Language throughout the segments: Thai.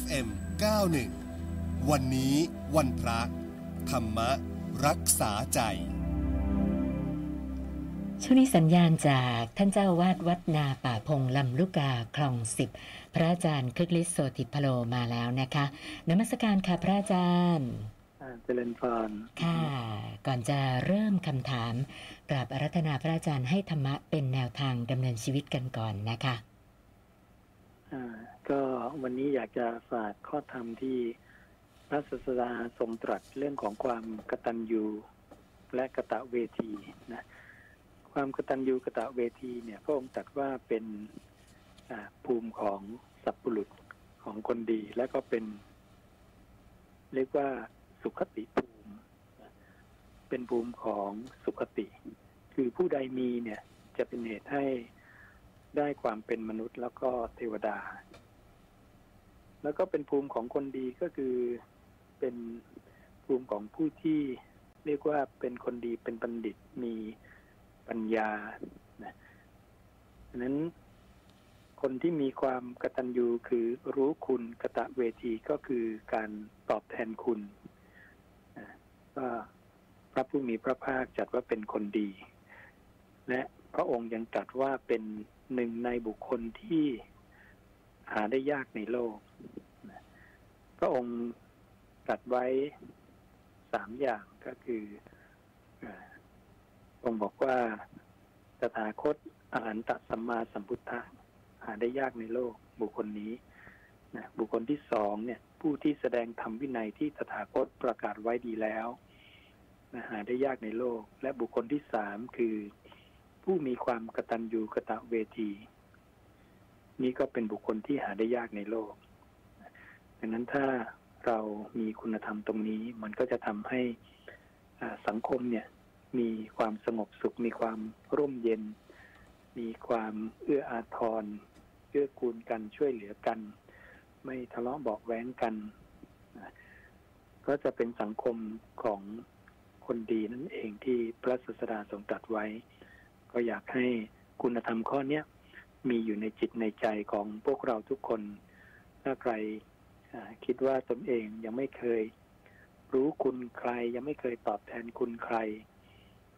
FM 91 วันนี้วันพระ ธรรมรักษาใจ ช่วงนี้สัญญาณจากท่านเจ้าวาดวัดนาป่าพงลำลูกกาคลองสิบพระอาจารย์คึกฤทธิ์โสติพโลมาแล้วนะคะนมัสการค่ะพระอาจารย์เจริญพรค่ะ ก่อนจะเริ่มคำถามกราบอารัธนาพระอาจารย์ให้ธรรมะเป็นแนวทางดำเนินชีวิตกันก่อนนะคะอ่า ก็วันนี้อยากจะฝากข้อธรรมที่พระศาสดาทรงตรัสเรื่องของความกตัญญูและกะตะเวทีนะความกตัญญูกะตะเวทีเนี่ยพระองค์ตรัสว่าเป็นภูมิของสัพพุรุษของคนดี และก็เป็น เรียกว่าสุขติภูมิ เป็นภูมิของสุขติ คือผู้ใดมีเนี่ยจะเป็นเหตุให้ ได้ความเป็นมนุษย์แล้วก็เทวดา แล้วก็เป็นภูมิของคนดีก็คือเป็นภูมิของผู้ที่เรียกว่าเป็นคนดีเป็นบัณฑิตมีปัญญานะฉะนั้นคนที่มีความกตัญญูคือรู้คุณกตะเวทีก็คือการตอบแทนคุณก็พระผู้มีพระภาคจัดว่าเป็นคนดี และพระองค์ยังตรัสว่าเป็น หนึ่งในบุคคลที่หาได้ยากในโลกพระองค์ตรัสไว้สามอย่างก็คืออาองค์บอกว่าตถาคตอรหันตสัมมาสัมพุทธะหาได้ยากในโลกบุคคลนี้นะบุคคลที่สองเนี่ย ผู้ที่แสดงธรรมวินัยที่ตถาคตประกาศไว้ดีแล้วนะหาได้ยากในโลก และบุคคลที่สามคือ ผู้มีความกตัญญูกะตะเวที นี่ก็เป็นบุคคลที่หาได้ยากในโลกดังนั้นถ้าเรามีคุณธรรมตรงนี้ มันก็จะทำให้สังคมเนี่ยมีความสงบสุข มีความร่มเย็น มีความเอื้ออาทรเอื้อกูลกันช่วยเหลือกัน ไม่ทะเลาะเบาะแว้งกัน ก็จะเป็นสังคมของคนดีนั่นเองที่พระศาสดาทรงตรัสไว้ ก็อยากให้คุณธรรมข้อเนี้ยมีอยู่ในจิตในใจของพวกเราทุกคน ถ้าใครคิดว่าตนเองยังไม่เคย รู้คุณใคร ยังไม่เคยตอบแทนคุณใคร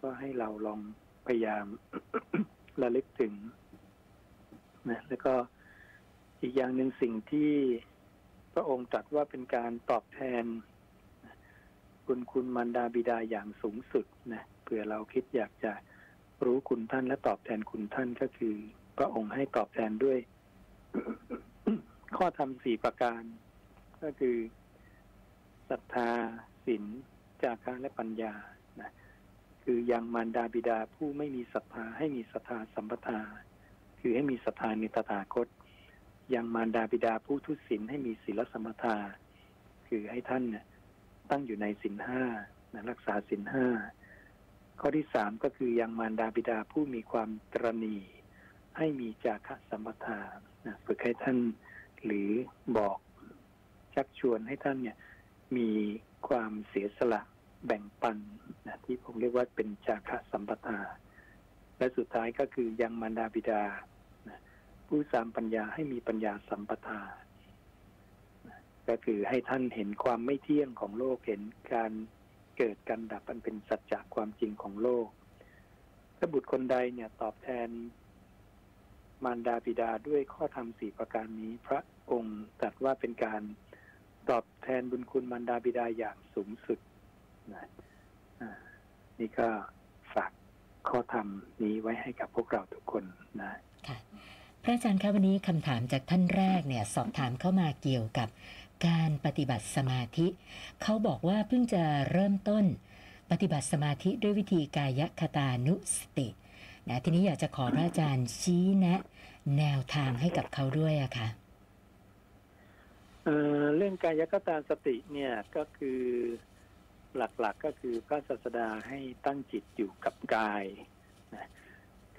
ก็ให้เราลองพยายามระลึกถึงนะแล้วก็อีกอย่างหนึ่งสิ่งที่พระองค์ตรัสว่าเป็นการตอบแทนคุณคุณมารดาบิดาอย่างสูงสุดนะเผื่อเราคิดอยากจะ รู้คุณท่านและตอบแทนคุณท่านก็คือ พระองค์ให้ตอบแทนด้วย ข้อธรรมสี่ประการ ก็คือศรัทธาศีลจาระและปัญญานะคือยังมารดาบิดาผู้ไม่มีศรัทธาให้มีศรัทธาสัมปทา คือให้มีศรัทธาในตถาคตยังมารดาบิดาผู้ทุศีลให้มีศีลสัมปทาคือให้ท่านเนี่ยตั้งอยู่ในศีลห้านะรักษาศีลห้า ข้อที่สามก็คือยังมารดาบิดาผู้มีความตรณีให้มีจาคะสัมปทานะฝึกให้ท่านหรือบอกชักชวนให้ท่านเนี่ย มีความเสียสละแบ่งปันนะที่ผมเรียกว่าเป็นจาคะสัมปทา และสุดท้ายก็คือยังมารดาบิดานะผู้สามปัญญาให้มีปัญญาสัมปทานะก็คือให้ท่านเห็นความไม่เที่ยงของโลกเห็นการ เกิดการดับมันเป็นสัจจะความจริงของโลก ถ้าบุตรคนใดเนี่ยตอบแทน มารดาบิดาด้วยข้อธรรมสี่ประการนี้ พระองค์ตรัสว่าเป็นการตอบแทนบุญคุณมารดาบิดาอย่างสูงสุดนะนี่ก็ฝากข้อธรรมนี้ไว้ให้กับพวกเราทุกคนนะค่ะพระอาจารย์ครับวันนี้คำถามจากท่านแรกเนี่ย สอบถามเข้ามาเกี่ยวกับ การปฏิบัติสมาธิ เขาบอกว่าเพิ่งจะเริ่มต้น ปฏิบัติสมาธิด้วยวิธีกายคตานุสตินะทีนี้อยากจะขอพระอาจารย์ชี้แนะ แนวทางให้กับเขาด้วยอะค่ะเอ่อเรื่องกายคตาสติเนี่ยก็คือหลักๆก็คือพระศาสดาให้ตั้งจิตอยู่กับกายนะ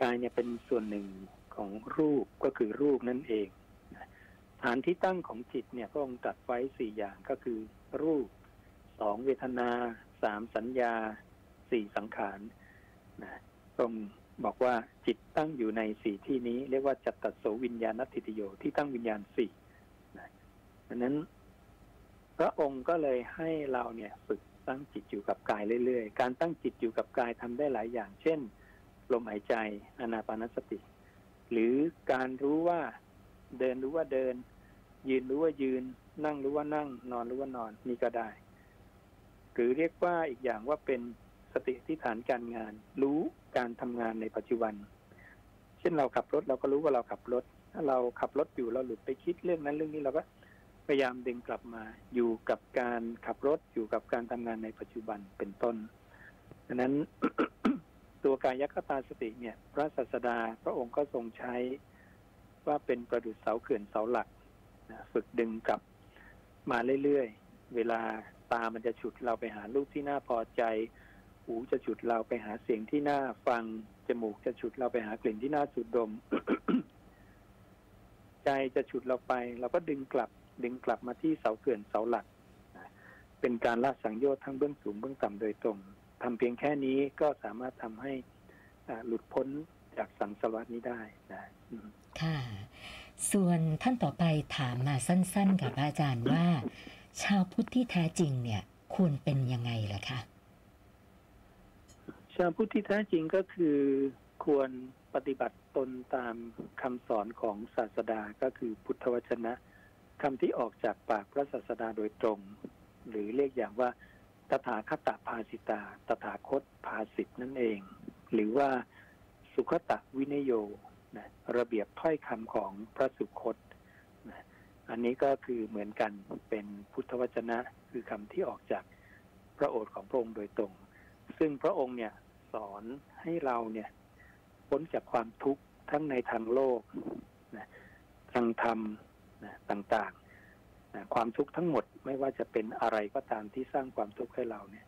กายเนี่ยเป็นส่วนหนึ่งของรูปก็คือรูปนั่นเอง ฐานที่ตั้งของจิตเนี่ยพระองค์ตัดไว้สี่อย่างก็คือ รูปสองเวทนาสามสัญญาสี่สังขารนะพระองค์บอกว่าจิตตั้งอยู่ในสี่ที่นี้ เรียกว่าจัตตโสวิญญาณทิติโยที่ตั้งวิญญาณสี่นะดังนั้น พระองค์ก็เลยให้เราเนี่ยฝึกตั้งจิตอยู่กับกายเรื่อยๆ การตั้งจิตอยู่กับกายทำได้หลายอย่าง เช่น ลมหายใจอนาปานสติ หรือการรู้ว่า เดินรู้ว่าเดิน ยืนรู้ว่ายืน นั่งรู้ว่านั่ง นอนรู้ว่านอนนี่ก็ได้ หรือเรียกว่าอีกอย่างว่าเป็นสติที่ฐานการงาน รู้การทำงานในปัจจุบัน เช่นเราขับรถเราก็รู้ว่าเราขับรถ ถ้าเราขับรถอยู่เราหลุดไปคิดเรื่องนั้นเรื่องนี้เราก็พยายามดึงกลับมาอยู่กับการขับรถอยู่กับการทำงานในปัจจุบันเป็นต้นดังนั้นตัวกายคตาสติเนี่ย พระศาสดาพระองค์ก็ทรงใช้ ว่าเป็นประดุษเสาเขื่อนเสาหลักนะฝึกดึงกลับมาเรื่อยๆ เวลาตามันจะฉุดเราไปหารูปที่น่าพอใจ หูจะฉุดเราไปหาเสียงที่น่าฟัง จมูกจะฉุดเราไปหากลิ่นที่น่าสูดดม ใจจะฉุดเราไป เราก็ดึงกลับ ดึงกลับมาที่เสาเขื่อนเสาหลัก เป็นการละสังโยชน์ทั้งเบื้องสูงเบื้องต่ำโดยตรงทำเพียงแค่นี้ก็สามารถทำให้หลุดพ้น จากสังสารวัฏนี้ได้นะอืมค่ะ ส่วนท่านต่อไปถามมาสั้นๆกับพระอาจารย์ว่า ชาวพุทธที่แท้จริงเนี่ย ควรเป็นยังไงล่ะคะชาวพุทธที่แท้จริงก็คือควรปฏิบัติตนตามคำสอนของศาสดาก็คือพุทธวจนะคำที่ออกจากปากพระศาสดาโดยตรง หรือเรียกอย่างว่าตถาคตภาสิตา ตถาคตภาสิตนั่นเอง หรือว่า สุขตะวินโยนะระเบียบถ้อยคำของพระสุคตนะอันนี้ก็คือเหมือนกันเป็นพุทธวจนะคือคำที่ออกจากพระโอษฐ์ของพระองค์โดยตรง ซึ่งพระองค์เนี่ยสอนให้เราเนี่ยพ้นจากความทุกข์ทั้งในทางโลกนะทางธรรมนะต่างๆนะความทุกข์ทั้งหมดไม่ว่าจะเป็นอะไรก็ตามที่สร้างความทุกข์ให้เราเนี่ย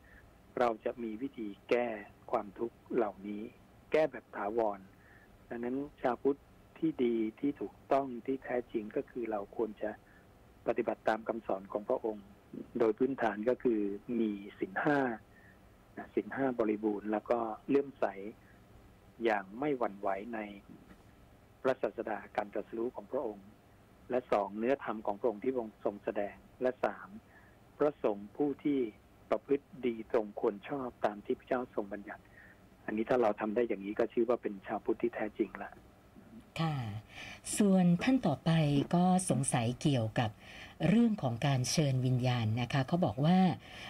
เราจะมีวิธีแก้ความทุกข์เหล่านี้ แก้แบบถาวร ดังนั้นชาวพุทธที่ดีที่ถูกต้องที่แท้จริงก็คือเราควรจะปฏิบัติตามคำสอนของพระองค์ โดยพื้นฐานก็คือมีสินห้าสินห้าบริบูรณ์ แล้วก็เลื่อมใสอย่างไม่หวั่นไหวในพระศาสดาการตรัสรู้ของพระองค์ และสองเนื้อธรรมของพระองค์ที่พระองค์ทรงแสดงและสามพระสงฆ์ผู้ที่ประพฤติดีตรงควรชอบตามที่พระเจ้าทรงบัญญัติ อันนี้ถ้าเราทำได้อย่างนี้ก็ชื่อว่าเป็นชาวพุทธที่แท้จริงละค่ะ ส่วนท่านต่อไปก็สงสัยเกี่ยวกับเรื่องของการเชิญวิญญาณนะคะเขาบอกว่า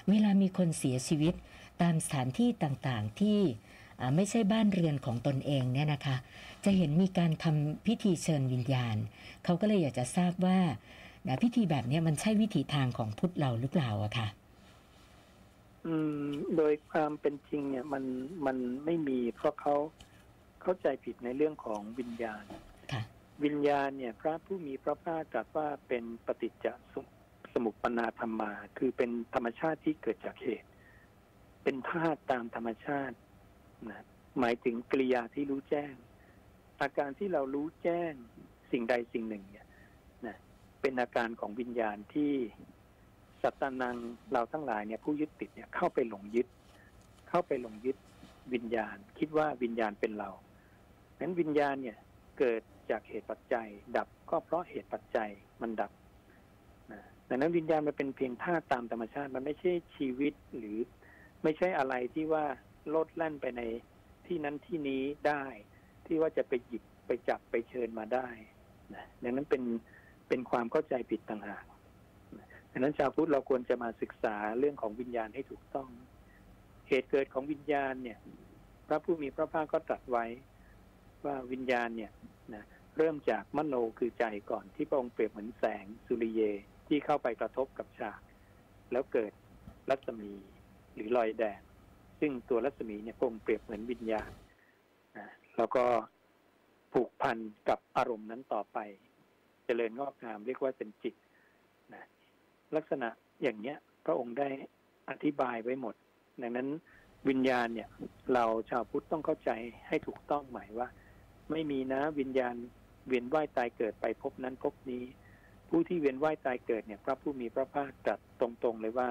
เวลามีคนเสียชีวิตตามสถานที่ต่างๆที่ไม่ใช่บ้านเรือนของตนเองเนี่ยนะคะ จะเห็นมีการทำพิธีเชิญวิญญาณ เขาก็เลยอยากจะทราบว่าพิธีแบบนี้มันใช่วิถีทางของพุทธเราหรือเปล่าอะค่ะ อืม โดยความเป็นจริงเนี่ยมันมันไม่มีเพราะเขาเข้าใจผิดในเรื่องของวิญญาณค่ะวิญญาณเนี่ย พระผู้มีพระภาคตรัสว่าเป็นปฏิจจสมุสมุปปนาธรรมา คือเป็นธรรมชาติที่เกิดจากเหตุ เป็นธาตุตามธรรมชาตินะหมายถึงกริยาที่รู้แจ้ง อาการที่เรารู้แจ้งสิ่งใดสิ่งหนึ่ง เนี่ยนะเป็นอาการของวิญญาณที่ สัตตานังเราทั้งหลายเนี่ยผู้ยึดติดเนี่ยเข้าไปหลงยึด เข้าไปหลงยึดวิญญาณ คิดว่าวิญญาณเป็นเรานั้นวิญญาณเนี่ยเกิดจากเหตุปัจจัย ดับก็เพราะเหตุปัจจัยมันดับนะดังนั้นวิญญาณมันเป็นเพียงธาตุตามธรรมชาติ มันไม่ใช่ชีวิตหรือไม่ใช่อะไรที่ว่าโลดแล่นไปในที่นั้นที่นี้ได้ ที่ว่าจะไปหยิบไปจับไปเชิญมาได้นะดังนั้นเป็นเป็นความเข้าใจผิดต่างหาก ดังนั้นชาวพุทธเราควรจะมาศึกษาเรื่องของวิญญาณให้ถูกต้อง เหตุเกิดของวิญญาณเนี่ย พระผู้มีพระภาคก็ตรัสไว้ว่าวิญญาณเนี่ยนะเริ่มจากมโนคือใจก่อนที่พระองค์เปรียบเหมือนแสงสุริเยที่เข้าไปกระทบกับฉาก แล้วเกิดรัศมีหรือรอยแดงซึ่งตัวรัศมีเนี่ยพระองค์เปรียบเหมือนวิญญาณนะแล้วก็ผูกพันกับอารมณ์นั้นต่อไปเจริญงอกงามเรียกว่าเป็นจิตนะ ลักษณะอย่างเนี้ย พระองค์ได้อธิบายไว้หมด ดังนั้นวิญญาณเนี่ย เราชาวพุทธต้องเข้าใจให้ถูกต้องหมายว่า ไม่มีนะวิญญาณเวียนว่ายตายเกิดไปพบนั้นพบนี้ ผู้ที่เวียนว่ายตายเกิดเนี่ย พระผู้มีพระภาคตรัสตรงๆเลยว่า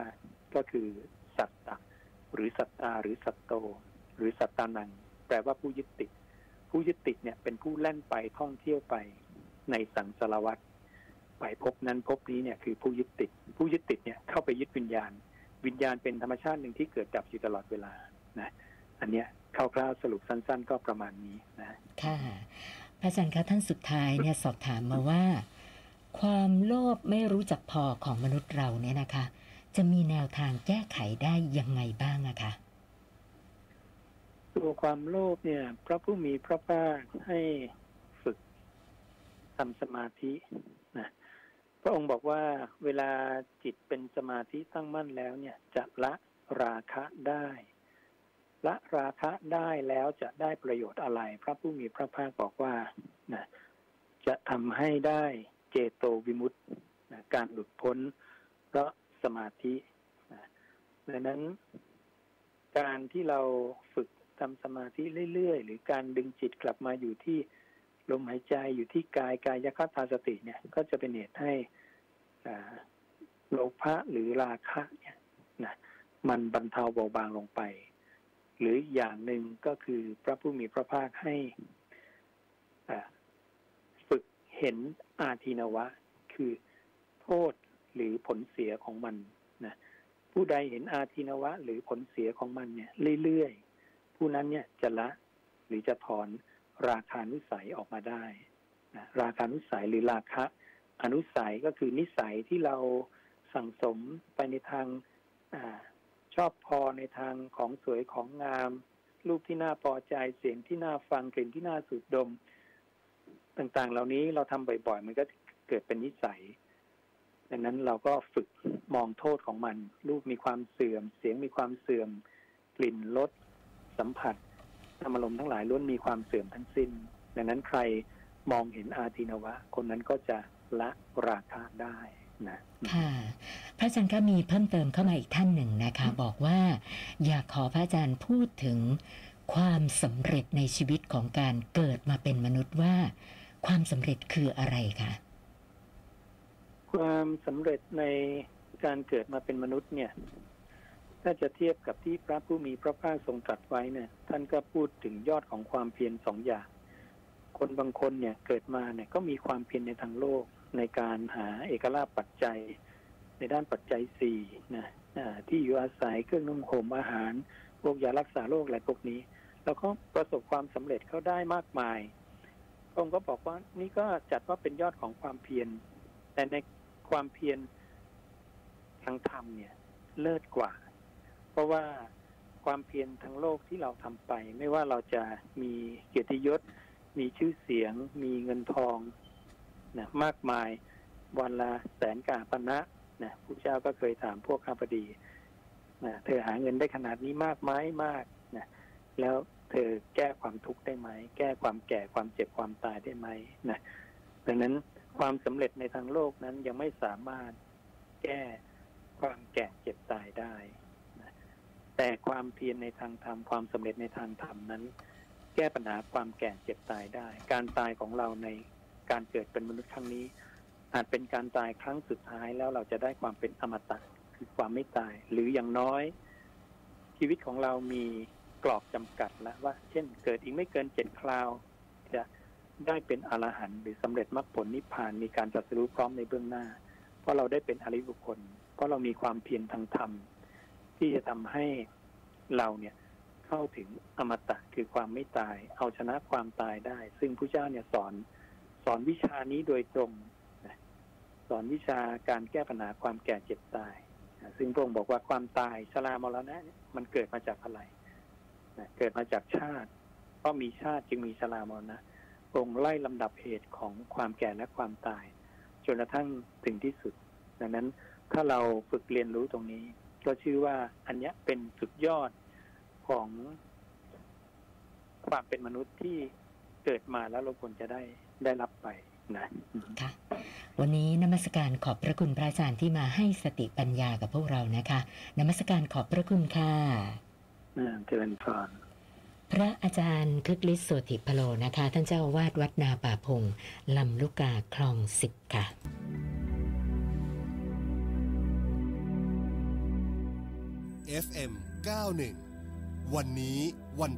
ก็คือสัตตะหรือสัตตาหรือสัตโต หรือสัตตานัง แปลว่าผู้ยึดติด ผู้ยึดติดเนี่ยเป็นผู้แล่นไปท่องเที่ยวไปในสังสารวัฏ ไปภพนั้นภพนี้เนี่ยคือผู้ยึดติด ผู้ยึดติดเนี่ยเข้าไปยึดวิญญาณ วิญญาณเป็นธรรมชาติหนึ่งที่เกิดดับอยู่ตลอดเวลานะอันเนี้ยคร่าวๆสรุปสั้น ๆ ก็ประมาณนี้นะค่ะพระอาจารย์คะท่านสุดท้ายเนี่ยสอบถามมาว่า ความโลภไม่รู้จักพอของมนุษย์เราเนี่ยนะคะ จะมีแนวทางแก้ไขได้ยังไงบ้างอะคะตัวความโลภเนี่ย พระผู้มีพระภาคให้ฝึกทำสมาธินะ พระองค์บอกว่าเวลาจิตเป็นสมาธิตั้งมั่นแล้วเนี่ยจะละราคะได้ ละราคะได้แล้วจะได้ประโยชน์อะไร พระผู้มีพระภาคบอกว่านะจะทำให้ได้เจโตวิมุตตินะการหลุดพ้น เพราะสมาธินะดังนั้น การที่เราฝึกทำสมาธิเรื่อยๆ หรือการดึงจิตกลับมาอยู่ที่ ลมหายใจอยู่ที่กายกายยคตาสติเนี่ย ก็จะเป็นเหตุให้โลภะหรือราคะเนี่ยนะมันบรรเทาเบาบางลงไป หรืออย่างหนึ่งก็คือพระผู้มีพระภาคให้ฝึกเห็นอาทินวะ คือโทษหรือผลเสียของมันนะผู้ใดเห็นอาทินวะ หรือผลเสียของมันเนี่ยเรื่อยๆผู้นั้นเนี่ยจะละหรือจะถอน ราคานุสัยออกมาได้นะราคานุสัยหรือราคะอนุสัยก็คือนิสัยที่เราสั่งสมไปในทางอชอบพอในทางของสวยของงาม รูปที่น่าพอใจเสียงที่น่าฟังกลิ่นที่น่าสูดดม ต่างๆ เหล่านี้เราทำบ่อยๆ มันก็เกิดเป็นนิสัย ดังนั้นเราก็ฝึกมองโทษของมัน รูปมีความเสื่อม เสียงมีความเสื่อม กลิ่นรสสัมผัส ธรรมารมณ์ทั้งหลายล้วนมีความเสื่อมทั้งสิ้น ดังนั้นใครมองเห็นอาทินวะ คนนั้นก็จะละราคะได้นะค่ะพระอาจารย์คะมีเพิ่มเติมเข้ามาอีกท่านหนึ่งนะคะ บอกว่าอยากขอพระอาจารย์พูดถึงความสำเร็จในชีวิตของการเกิดมาเป็นมนุษย์ว่า ความสำเร็จคืออะไรคะความสำเร็จในการเกิดมาเป็นมนุษย์เนี่ย ถ้าจะเทียบกับที่พระผู้มีพระภาคทรงตรัสไว้เนี่ย ท่านก็พูดถึงยอดของความเพียรสองอย่าง คนบางคนเนี่ยเกิดมาเนี่ยก็มีความเพียรในทางโลกในการหาเอกลาภปัจจัย ในด้านปัจจัยสี่นะที่อยู่อาศัยเครื่องนุ่งห่มอาหารพวกยารักษาโรคอะไรพวกนี้ แล้วก็ประสบความสำเร็จเขาได้มากมายองค์ก็บอกว่านี่ก็จัดว่าเป็นยอดของความเพียรแต่ในความเพียรทางธรรมเนี่ยเลิศกว่า ราะว่าความเพียรทางโลกที่เราทำไป ไม่ว่าเราจะมีเกียรติยศ มีชื่อเสียง มีเงินทองนะมากมายวันละแสนกาปณะนะผู้เจ้าก็เคยถามพวกข้าพดีนะเธอหาเงินได้ขนาดนี้มากไหมมากนะแล้วเธอแก้ความทุกข์ได้ไหม แก้ความแก่ความเจ็บความตายได้ไหมนะดังนั้นความสำเร็จในทางโลกนั้นยังไม่สามารถแก้ความแก่เจ็บตายได้ แต่ความเพียรในทางธรรมความสำเร็จในทางธรรมนั้น แก้ปัญหาความแก่เจ็บตายได้ การตายของเราในการเกิดเป็นมนุษย์ครั้งนี้ อาจเป็นการตายครั้งสุดท้ายแล้วเราจะได้ความเป็นอมตะคือความไม่ตาย หรืออย่างน้อย ชีวิตของเรามีกรอบจำกัดแล้วว่า เช่น เกิดอีกไม่เกินเจ็ดคราว จะได้เป็นอรหันต์หรือสำเร็จมรรคผลนิพพานมีการตรัสรู้พร้อมในเบื้องหน้า เพราะเราได้เป็นอริบุคคล เพราะเรามีความเพียรทางธรรม ที่จะทำให้เราเนี่ยเข้าถึงอมตะคือความไม่ตาย เอาชนะความตายได้ ซึ่งพระเจ้าเนี่ยสอนสอนวิชานี้โดยตรงสอนวิชาการแก้ปัญหาความแก่เจ็บตาย ซึ่งพระองค์บอกว่าความตายชรามรณะเนี่ยมันเกิดมาจากอะไร เกิดมาจากชาติ เพราะมีชาติจึงมีชรามรณะพระองค์ไล่ลำดับเหตุของความแก่และความตาย จนกระทั่งถึงที่สุด ดังนั้นถ้าเราฝึกเรียนรู้ตรงนี้ ก็ชื่อว่าอันเนี้ยเป็นสุดยอดของความเป็นมนุษย์ที่เกิดมาแล้วเราควรจะได้ได้รับไปนะอืมค่ะวันนี้นมัสการขอบพระคุณพระอาจารย์ที่มาให้สติปัญญากับพวกเรานะคะนมัสการขอบพระคุณค่ะอ่าเจริญพรพระอาจารย์คึกฤทธิ์โสติพโลนะคะ ท่านเจ้าอาวาดวัดนาป่าพงลำลูกกาคลองสิบค่ะ FM 91 วันนี้วัน